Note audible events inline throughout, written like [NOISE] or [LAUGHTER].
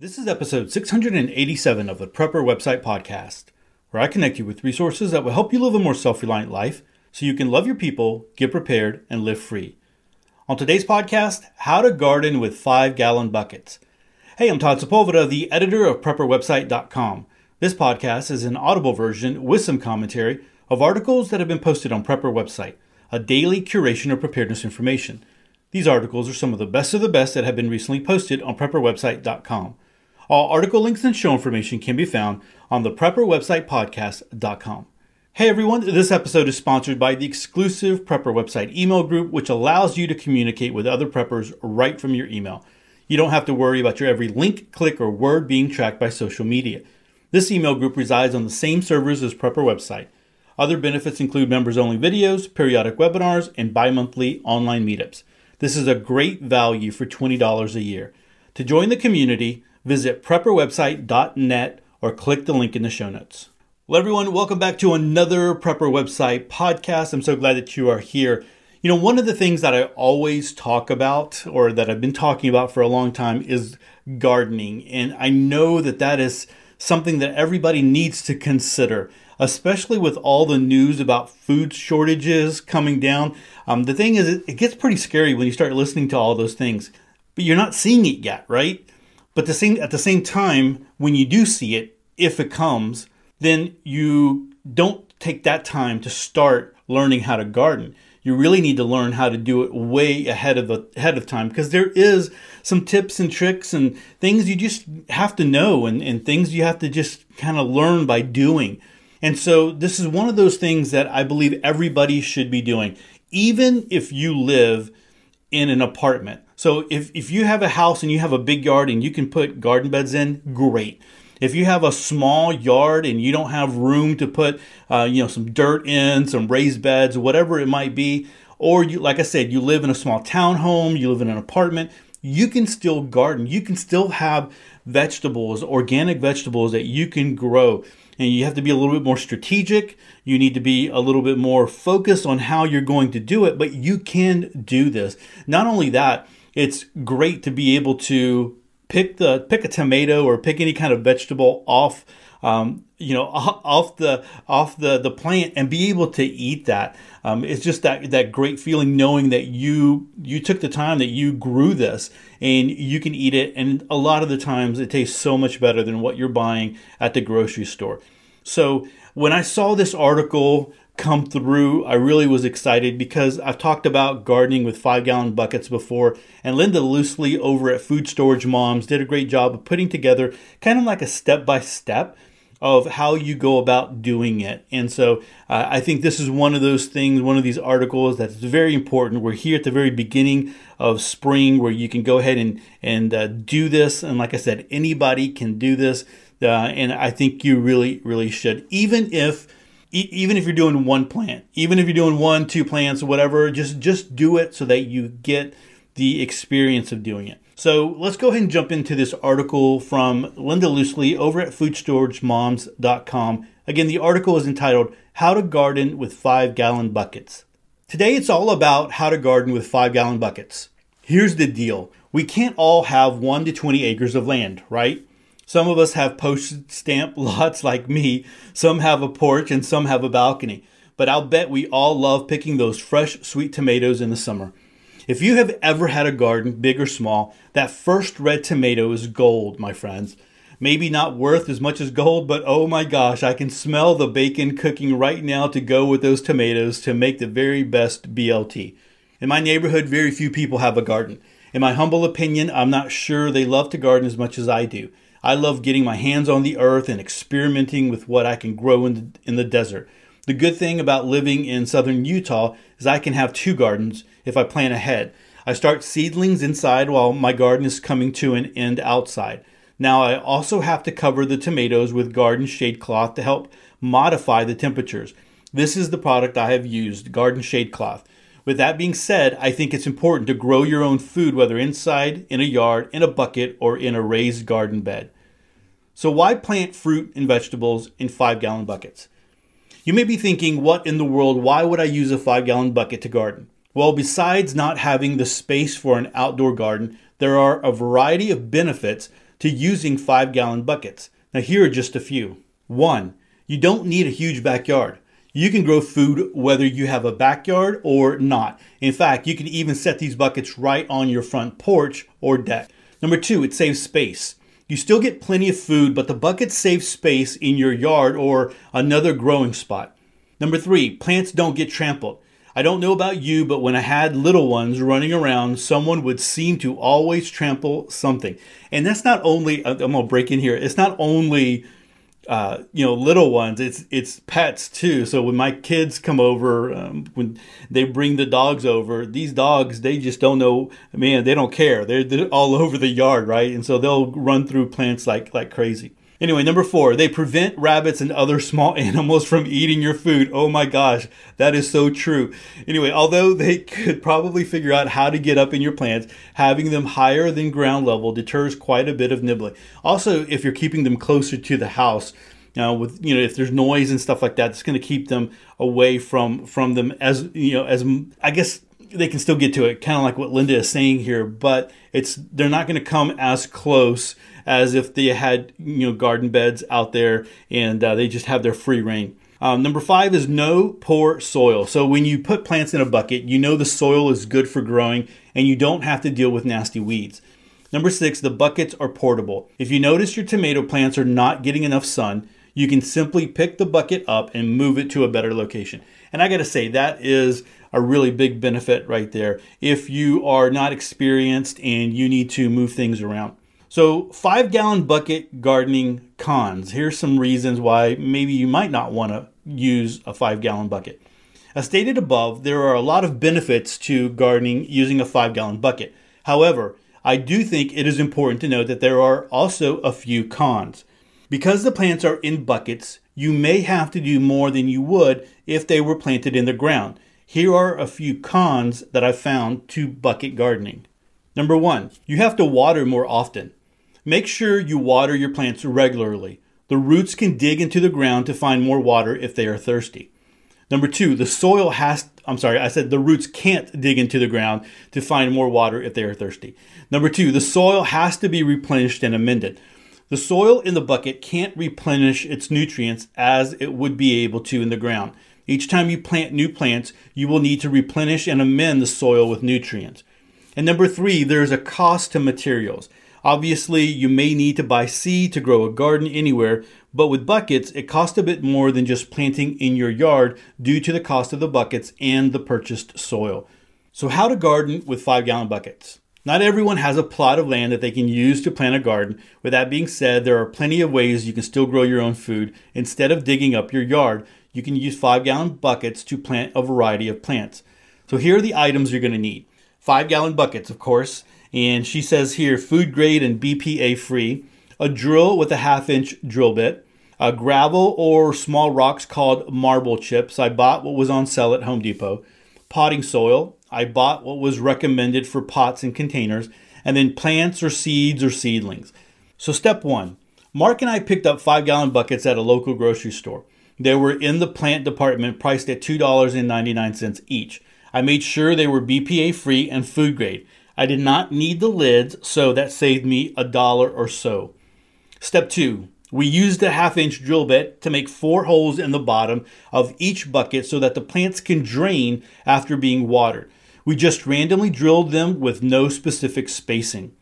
This is episode 687 of the Prepper Website Podcast, where I connect you with resources that will help you live a more self reliant life so you can love your people, get prepared, and live free. On today's podcast, how to garden with five gallon buckets. Hey, I'm Todd Sepulveda, the editor of PrepperWebsite.com. This podcast is an audible version with some commentary of articles that have been posted on Prepper Website, a daily curation of preparedness information. These articles are some of the best of the best that have been recently posted on PrepperWebsite.com. All article links and show information can be found on the prepperwebsitepodcast.com. Hey everyone, this episode is sponsored by the exclusive Prepper Website email group, which allows you to communicate with other preppers right from your email. You don't have to worry about your every link, click, or word being tracked by social media. This email group resides on the same servers as Prepper Website. Other benefits include members only videos, periodic webinars, and bi monthly online meetups. This is a great value for $20 a year. To join the community, visit prepperwebsite.net or click the link in the show notes. Well, everyone, welcome back to another Prepper Website podcast. I'm so glad that you are here. You know, one of the things that I always talk about, or that I've been talking about for a long time, is gardening. And I know that that is something that everybody needs to consider, especially with all the news about food shortages coming down. Um, the thing is, it gets pretty scary when you start listening to all those things, but you're not seeing it yet, right? But the same, at the same time, when you do see it, if it comes, then you don't take that time to start learning how to garden. You really need to learn how to do it way ahead of the ahead of time because there is some tips and tricks and things you just have to know and, and things you have to just kind of learn by doing. And so this is one of those things that I believe everybody should be doing, even if you live in an apartment. So if, if you have a house and you have a big yard and you can put garden beds in, great. If you have a small yard and you don't have room to put, uh, you know, some dirt in, some raised beds, whatever it might be, or you, like I said, you live in a small townhome, you live in an apartment, you can still garden. You can still have vegetables, organic vegetables that you can grow. And you have to be a little bit more strategic. You need to be a little bit more focused on how you're going to do it, but you can do this. Not only that, it's great to be able to pick the pick a tomato or pick any kind of vegetable off um, you know off the off the the plant and be able to eat that. Um, it's just that that great feeling knowing that you you took the time that you grew this and you can eat it. And a lot of the times it tastes so much better than what you're buying at the grocery store. So when i saw this article come through. I really was excited because I've talked about gardening with five gallon buckets before, and Linda Loosli over at Food Storage Moms did a great job of putting together kind of like a step by step of how you go about doing it. And so uh, I think this is one of those things, one of these articles that's very important. We're here at the very beginning of spring where you can go ahead and, and uh, do this. And like I said, anybody can do this. Uh, and I think you really, really should. Even if even if you're doing one plant, even if you're doing one, two plants, or whatever, just just do it so that you get the experience of doing it. So let's go ahead and jump into this article from Linda Loosli over at foodstoragemoms.com. Again, the article is entitled How to Garden with Five Gallon Buckets. Today it's all about how to garden with five gallon buckets. Here's the deal we can't all have 1 to 20 acres of land, right? Some of us have postage stamp [LAUGHS] lots like me, some have a porch, and some have a balcony. But I'll bet we all love picking those fresh, sweet tomatoes in the summer. If you have ever had a garden, big or small, that first red tomato is gold, my friends. Maybe not worth as much as gold, but oh my gosh, I can smell the bacon cooking right now to go with those tomatoes to make the very best BLT. In my neighborhood, very few people have a garden. In my humble opinion, I'm not sure they love to garden as much as I do. I love getting my hands on the earth and experimenting with what I can grow in the, in the desert. The good thing about living in southern Utah is I can have two gardens if I plan ahead. I start seedlings inside while my garden is coming to an end outside. Now I also have to cover the tomatoes with garden shade cloth to help modify the temperatures. This is the product I have used, garden shade cloth. With that being said, I think it's important to grow your own food, whether inside, in a yard, in a bucket, or in a raised garden bed. So, why plant fruit and vegetables in five gallon buckets? You may be thinking, what in the world? Why would I use a five gallon bucket to garden? Well, besides not having the space for an outdoor garden, there are a variety of benefits to using 5 gallon buckets. Now, here are just a few. One, you don't need a huge backyard. You can grow food whether you have a backyard or not. In fact, you can even set these buckets right on your front porch or deck. Number two, it saves space. You still get plenty of food, but the buckets save space in your yard or another growing spot. Number three, plants don't get trampled. I don't know about you, but when I had little ones running around, someone would seem to always trample something. And that's not only, I'm to break in here, it's not only uh, you know little ones it's it's pets too. So when my kids come over um, when they bring the dogs over these dogs they just don't know man they don't care. They're, they're all [LAUGHS] over the yard right? And so they'll run through plants like like crazy Anyway, number four, they prevent rabbits and other small [LAUGHS] animals from eating your food. Oh my gosh, that is so true. Anyway, although they [LAUGHS] could probably figure out how to get up in your plants, having them higher than ground level deters quite a bit of nibbling. Also, if you're keeping them closer to the house, now with you know if there's noise and stuff like that, it's going to keep them away from from them as you know as I guess they can still get to it, kind of like what Linda is saying here, but it's they're not going to come as close as if they had you know garden beds out there and uh, they just have their free reign. Um, number five is no poor soil. So when you put plants in a bucket, you know the soil is good for growing and you don't have to deal with nasty weeds. Number six, the buckets are portable. If you notice your tomato plants are not getting enough sun, you can simply pick the bucket up and move it to a better location. And I got to say, that is a really big benefit right there if you are not experienced and you need to move things around. So, five gallon bucket gardening cons. Here's some reasons why maybe you might not want to use a five gallon bucket. As stated above, there are a lot of benefits to gardening using a five gallon bucket. However, I do think it is important to note that there are also a few cons. Because the plants are in buckets, you may have to do more than you would if they were planted in the ground. Here are a few cons that I've found to bucket gardening. Number one, you have to water more often. Make sure you water your plants regularly. The roots can dig into the ground to find more water if they are thirsty. Number two, the soil has, I'm sorry, I said the roots can't dig into the ground to find more water if they are thirsty. Number two, the soil has to be replenished and amended. The soil in the bucket can't replenish its nutrients as it would be able to in the ground. Each time you plant new plants, you will need to replenish and amend the soil with nutrients. And number three, there's a cost to materials. Obviously, you may need to buy seed to grow a garden anywhere, but with buckets, it costs a bit more than just planting in your yard due to the cost of the buckets and the purchased soil. So, how to garden with five gallon buckets? Not everyone has a plot of land that they can use to plant a garden. With that being said, there are plenty of ways you can still grow your own food. Instead of digging up your yard, you can use five gallon buckets to plant a variety of plants. So here are the items you're going to need five gallon buckets, of course. And she says here food grade and BPA free, a drill with a half inch drill bit, a gravel or small rocks called marble chips. I bought what was on sale at Home Depot, potting soil, I bought what was recommended for pots and containers, and then plants or seeds or seedlings. So, step one Mark and I picked up five gallon buckets at a local grocery store. They were in the plant department, priced at $2.99 each. I made sure they were BPA free and food grade. I did not need the lids, so that saved me a dollar or so. Step two we used a half inch drill bit to make four holes in the bottom of each bucket so that the plants can drain after being watered. We just randomly drilled them with no specific spacing.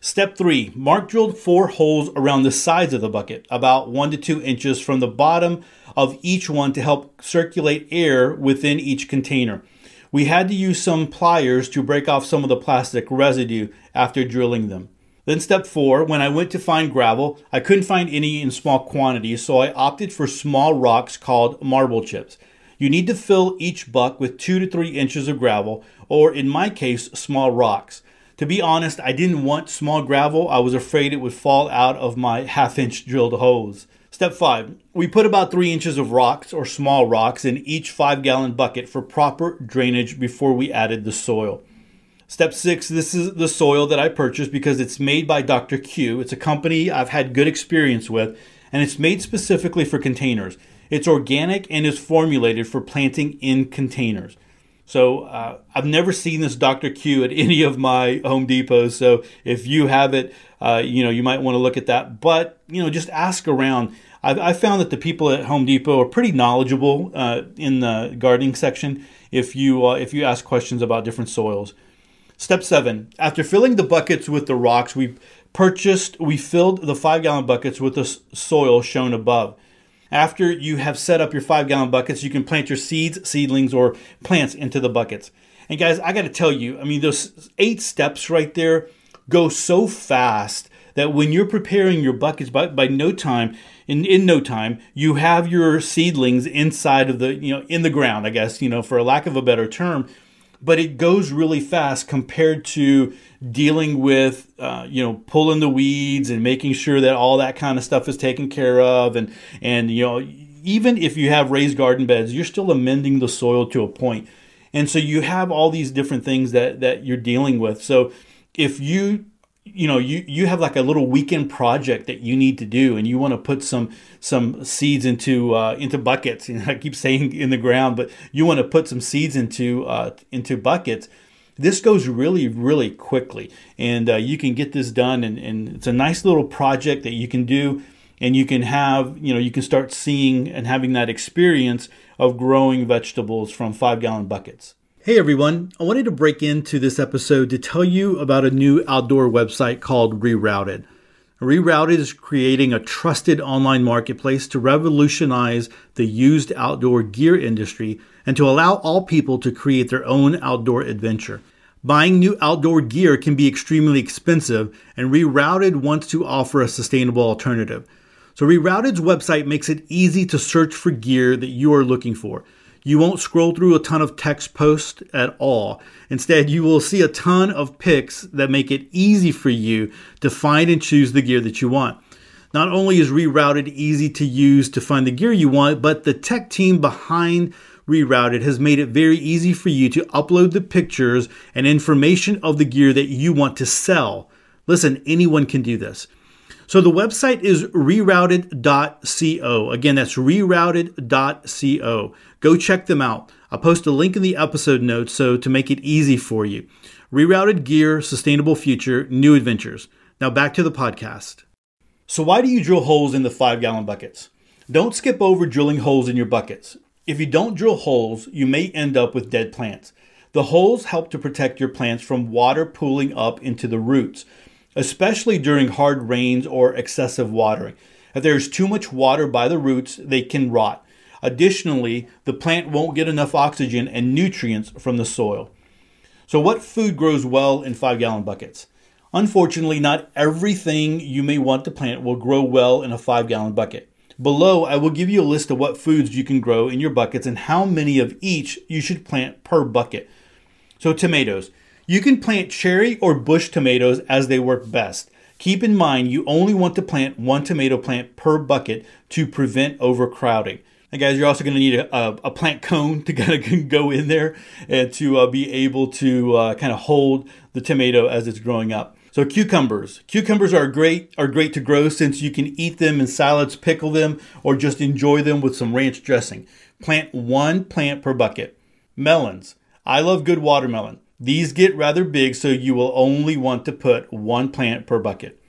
Step 3 Mark drilled four holes around the sides of the bucket, about 1 to 2 inches from the bottom of each one to help circulate air within each container. We had to use some pliers to break off some of the plastic residue after drilling them. Then, step four, when I went to find gravel, I couldn't find any in small quantities, so I opted for small rocks called marble chips. You need to fill each buck with two to three inches of gravel, or in my case, small rocks. To be honest, I didn't want small gravel. I was afraid it would fall out of my half inch drilled hose. Step five, we put about three inches of rocks or small rocks in each five gallon bucket for proper drainage before we added the soil. Step six, this is the soil that I purchased because it's made by Dr. Q. It's a company I've had good experience with, and it's made specifically for containers. It's organic and is formulated for planting in containers. So uh, I've never seen this Dr. Q at [LAUGHS] any of my Home Depots. So if you have it, uh, you know, you might want to look at that. But, you know, just ask around. I've, i found that the people at Home Depot are pretty knowledgeable uh, in the gardening section if you, uh, if you ask questions about different soils. Step seven, after filling the buckets with the rocks, we purchased, we filled the five gallon buckets with the soil shown above. After you have set up your five gallon buckets, you can plant your seeds, seedlings, or plants into the buckets. And guys, I got to tell you, I mean, those eight steps right there go so fast that when you're preparing your buckets by, by no time in, in no time you have your seedlings inside of the you know in the ground i guess you know for a lack of a better term. But it goes really fast compared to dealing with uh, you know pulling the weeds and making sure that all that kind of stuff is taken care of. And and you know even if you have raised garden beds you're still amending the soil to a point. And so you have all these different things that that you're dealing with. So if you you know you you have like a little weekend project that you need to do and you want to put some some seeds into uh, into buckets. [LAUGHS] You know, I keep saying in the ground but you want to put some seeds into uh, into buckets. This goes really really quickly and uh, you can get this done and, and it's a nice little project that you can do and you can have you know you can start seeing and having that experience of growing vegetables from five gallon buckets Hey everyone, I wanted to break into this episode to tell you about a new outdoor website called Rerouted. Rerouted is creating a trusted online marketplace to revolutionize the used outdoor gear industry and to allow all people to create their own outdoor adventure. Buying new outdoor gear can be extremely expensive, and Rerouted wants to offer a sustainable alternative. So, Rerouted's website makes it easy to search for gear that you are looking for. You won't scroll through a ton of text posts at all. Instead, you will see a ton of pics that make it easy for you to find and choose the gear that you want. Not only is Rerouted easy to use to find the gear you want, but the tech team behind Rerouted has made it very easy for you to upload the pictures and information of the gear that you want to sell. Listen, anyone can do this. So the website is rerouted.co. Again, that's rerouted.co. Go check them out. I'll post a link in the episode notes so to make it easy for you. Rerouted gear, sustainable future, new adventures. Now back to the podcast. So why do you drill holes in the 5-gallon buckets? Don't skip over drilling holes in your buckets. If you don't drill holes, you may end up with dead plants. The holes help to protect your plants from water pooling up into the roots especially during hard rains or excessive watering. If there's too much water by the roots, they can rot. Additionally, the plant won't get enough oxygen and nutrients from the soil. So, what food grows well in five gallon buckets? Unfortunately, not everything you may want to plant will grow well in a five gallon bucket. Below, I will give you a list of what foods you can grow in your buckets and how many of each you should plant per bucket. So, tomatoes. You can plant cherry or bush tomatoes as they work best. Keep in mind you only want to plant one tomato plant per bucket to prevent overcrowding. And guys, you're also going to need a, a, a, plant cone to [LAUGHS] kind of go in there and to uh, be able to uh, kind of hold the tomato as it's growing up. So cucumbers. Cucumbers are great are great to grow since you can eat them in salads, pickle them, or just enjoy them with some ranch dressing. Plant one plant per bucket. Melons. I love good watermelon. These get rather big, so you will only want to put one plant per bucket.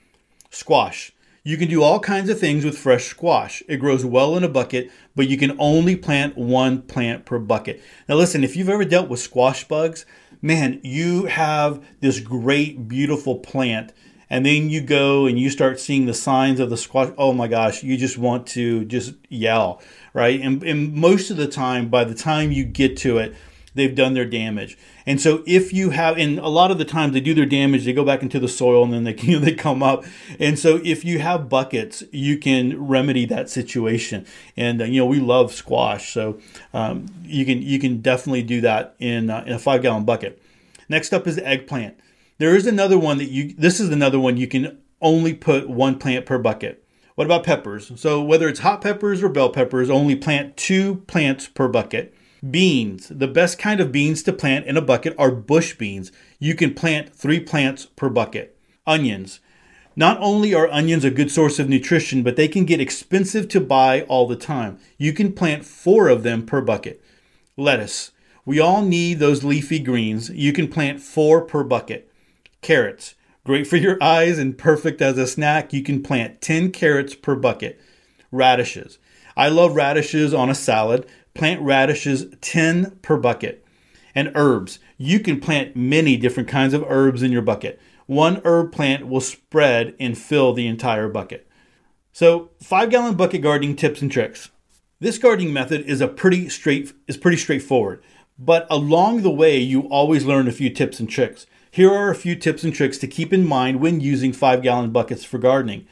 Squash. You can do all kinds of things with fresh squash. It grows well in a bucket, but you can only plant one plant per bucket. Now, listen, if you've ever dealt with squash bugs, man, you have this great, beautiful plant, and then you go and you start seeing the signs of the squash. Oh my gosh, you just want to just yell, right? And, and most of the time, by the time you get to it, they've done their damage. And so if you have, and a lot of the times they do their damage, they go back into the soil and then they [LAUGHS] you know, they come up. And so if you have buckets, you can remedy that situation. And uh, you know we love squash, so um, you can you can definitely do that in uh, in a five gallon bucket. Next up is eggplant. There is another one that you. This is another one you can only put one plant per bucket. What about peppers? So whether it's hot peppers or bell peppers, only plant two plants per bucket. Beans. The best kind of beans to plant in a bucket are bush beans. You can plant three plants per bucket. Onions. Not only are onions a good source of nutrition, but they can get expensive to buy all the time. You can plant four of them per bucket. Lettuce. We all need those leafy greens. You can plant four per bucket. Carrots, great for your eyes and perfect as a snack. You can plant 10 carrots per bucket. Radishes. I love radishes on a salad. Plant radishes 10 per bucket. And herbs. You can plant many different kinds of herbs in your bucket. One herb plant will spread and fill the entire bucket. So, 5 gallon bucket gardening tips and tricks. This gardening method is a pretty straight is pretty straightforward, but along the way you always learn a few tips and tricks. Here are a few tips and tricks to keep in mind when using 5 gallon buckets for gardening.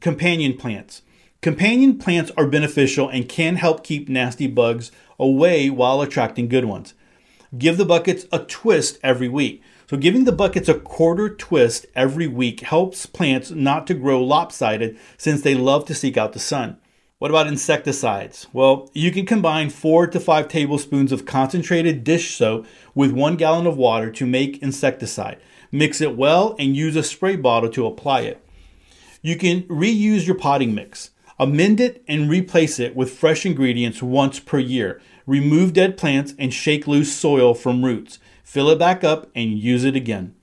Companion plants. Companion plants are beneficial and can help keep nasty bugs away while attracting good ones. Give the buckets a twist every week. So, giving the buckets a quarter twist every week helps plants not to grow lopsided since they love to seek out the sun. What about insecticides? Well, you can combine four to five tablespoons of concentrated dish soap with one gallon of water to make insecticide. Mix it well and use a spray bottle to apply it. You can reuse your potting mix. Amend it and replace it with fresh ingredients once per year. Remove dead plants and shake loose soil from roots. Fill it back up and use it again.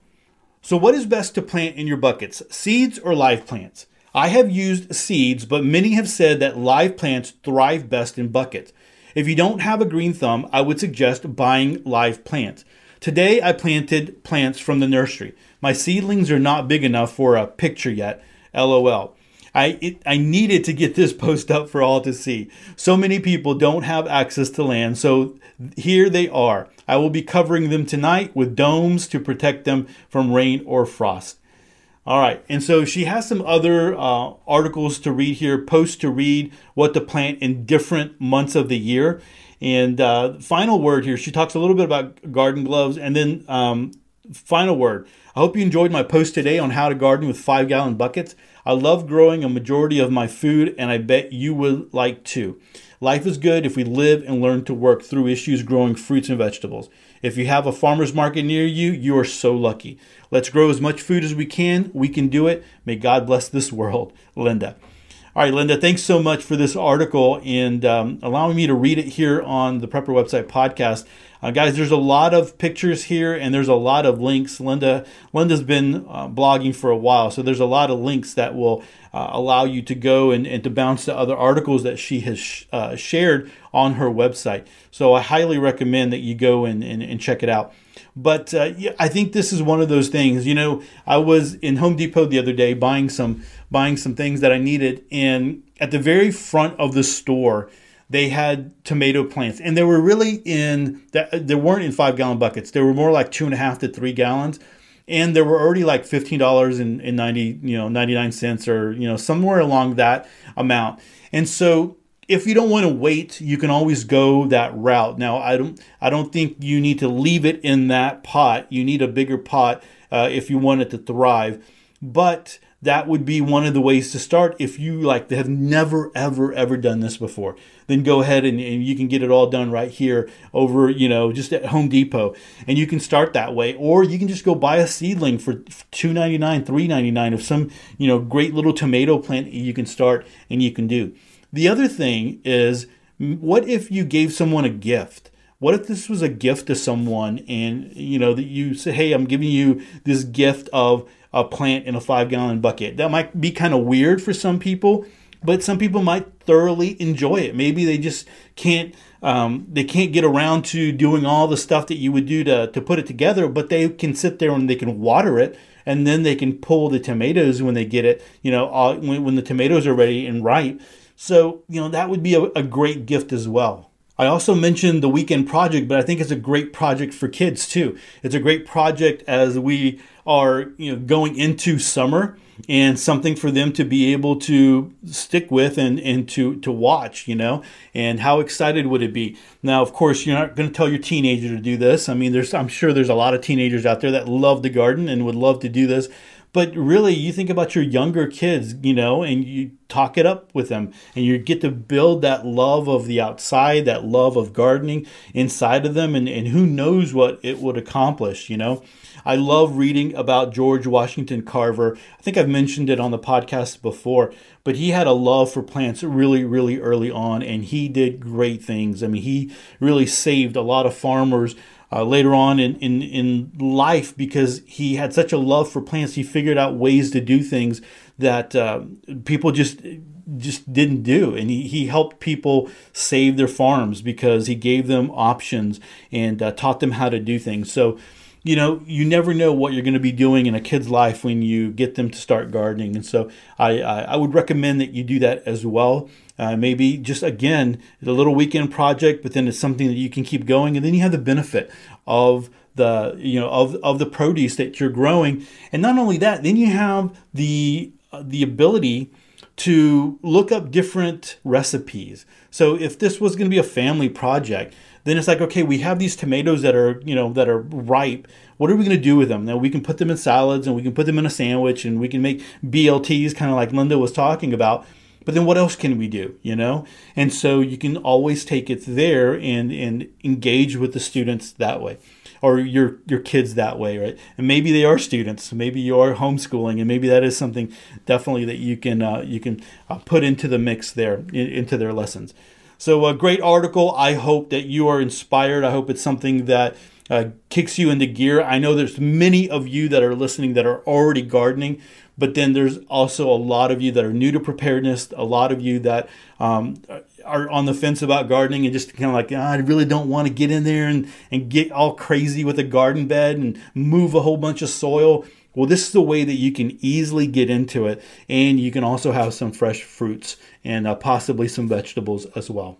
So, what is best to plant in your buckets, seeds or live plants? I have used seeds, but many have said that live plants thrive best in buckets. If you don't have a green thumb, I would suggest buying live plants. Today I planted plants from the nursery. My seedlings are not big enough for a picture yet. LOL. I it, I needed to get this post up for all to see. So many people don't have access to land, so here they are. I will be covering them tonight with domes to protect them from rain or frost. All right, and so she has some other uh, articles to read here, posts to read, what to plant in different months of the year. And uh, final word here, she talks a little bit about garden gloves, and then um, final word. I hope you enjoyed my post today on how to garden with five gallon buckets. I love growing a majority of my food, and I bet you would like to. Life is good if we live and learn to work through issues growing fruits and vegetables. If you have a farmer's market near you, you are so lucky. Let's grow as much food as we can. We can do it. May God bless this world. Linda. All right, Linda, thanks so much for this article and um, allowing me to read it here on the Prepper Website podcast. Uh, guys, there's a lot of pictures here and there's a lot of links. Linda, Linda's been uh, blogging for a while, so there's a lot of links that will uh, allow you to go and, and to bounce to other articles that she has sh- uh, shared on her website. So I highly recommend that you go and, and, and check it out. But uh, yeah, I think this is one of those things. You know, I was in Home Depot the other day buying some buying some things that I needed, and at the very front of the store, they had tomato plants. And they were really in that they weren't in five gallon buckets. They were more like two and a half to three gallons. And they were already like $15 and, and 90 you know 99 cents or you know somewhere along that amount. And so if you don't want to wait you can always go that route. Now i don't i don't think you need to leave it in that pot. You need a bigger pot uh, if you want it to thrive. But that would be one of the ways to start if you like have never ever ever done this before then go ahead and, and, you can get it all done right here over you know just at home depot. And you can start that way or you can just go buy a seedling for 299 399 of some you know great little tomato plant you can start and you can do. The other thing is what if you gave someone a gift? What if this was a gift to someone and you know that you say hey i'm giving you this gift of a plant in a five gallon bucket. That might be kind of weird for some people, but some people might thoroughly enjoy it. Maybe they just can't um, they can't get around to doing all the stuff that you would do to, to put it together, but they can sit there and they can water it and then they can pull the tomatoes when they get it, you know, all, when, when the tomatoes are ready and ripe. So, you know, that would be a, a great gift as well. I also mentioned the weekend project, but I think it's a great project for kids too. It's a great project as we are, you know, going into summer and something for them to be able to stick with and, and to, to watch, you know, and how excited would it be? Now, of course, you're not going to tell your teenager to do this. I mean, there's, I'm sure there's a lot of teenagers out there that love the garden and would love to do this, But really, you think about your younger kids, you know, and you talk it up with them and you get to build that love of the outside, that love of gardening inside of them. And, and who knows what it would accomplish, you know? I love reading about George Washington Carver. I think I've mentioned it on the podcast before, but he had a love for plants really, really early on, and he did great things. I mean, he really saved a lot of farmers uh, later on in, in, in life because he had such a love for plants. He figured out ways to do things that uh, people just just didn't do and he, he helped people save their farms because he gave them options and uh, taught them how to do things so you know, you never know what you're going to be doing in a kid's life when you get them to start gardening. And so I, I, I would recommend that you do that as well. Uh, maybe just again, a little weekend project, but then it's something that you can keep going. And then you have the benefit of the, you know, of, of the produce that you're growing. And not only that, then you have the, uh, the ability to look up different recipes. So if this was going to be a family project, then it's like, okay, we have these tomatoes that are, you know, that are ripe. What are we going to do with them? Now we can put them in salads and we can put them in a sandwich and we can make BLTs, kind of like Linda was talking about. But then what else can we do, you know? And so you can always take it there and, and engage with the students that way or your your kids that way, right? And maybe they are students, maybe you are homeschooling, and maybe that is something definitely that you can uh, you can uh, put into the mix there in, into their lessons. So, a great article. I hope that you are inspired. I hope it's something that uh, kicks you into gear. I know there's many of you that are listening that are already gardening, but then there's also a lot of you that are new to preparedness, a lot of you that um, are on the fence about gardening and just kind of like, oh, I really don't want to get in there and, and get all crazy with a garden bed and move a whole bunch of soil. Well, this is the way that you can easily get into it, and you can also have some fresh fruits and uh, possibly some vegetables as well.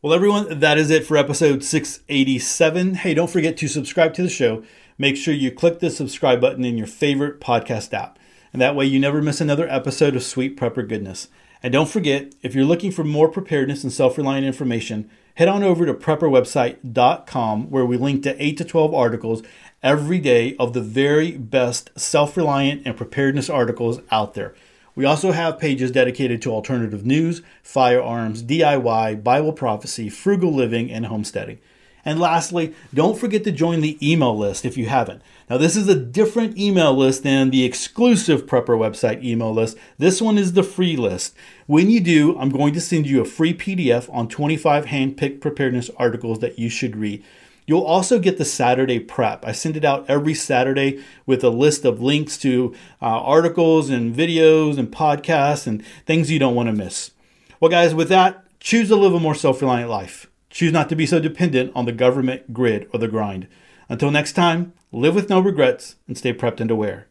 Well, everyone, that is it for episode 687. Hey, don't forget to subscribe to the show. Make sure you click the subscribe button in your favorite podcast app, and that way you never miss another episode of Sweet Prepper Goodness. And don't forget, if you're looking for more preparedness and self reliant information, head on over to prepperwebsite.com where we link to 8 to 12 articles every day of the very best self reliant and preparedness articles out there. We also have pages dedicated to alternative news, firearms, DIY, Bible prophecy, frugal living, and homesteading. And lastly, don't forget to join the email list if you haven't. Now, this is a different email list than the exclusive Prepper website email list. This one is the free list. When you do, I'm going to send you a free PDF on 25 hand-picked preparedness articles that you should read. You'll also get the Saturday prep. I send it out every Saturday with a list of links to uh, articles and videos and podcasts and things you don't want to miss. Well, guys, with that, choose to live a more self reliant life. Choose not to be so dependent on the government, grid, or the grind. Until next time, live with no regrets and stay prepped and aware.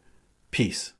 Peace.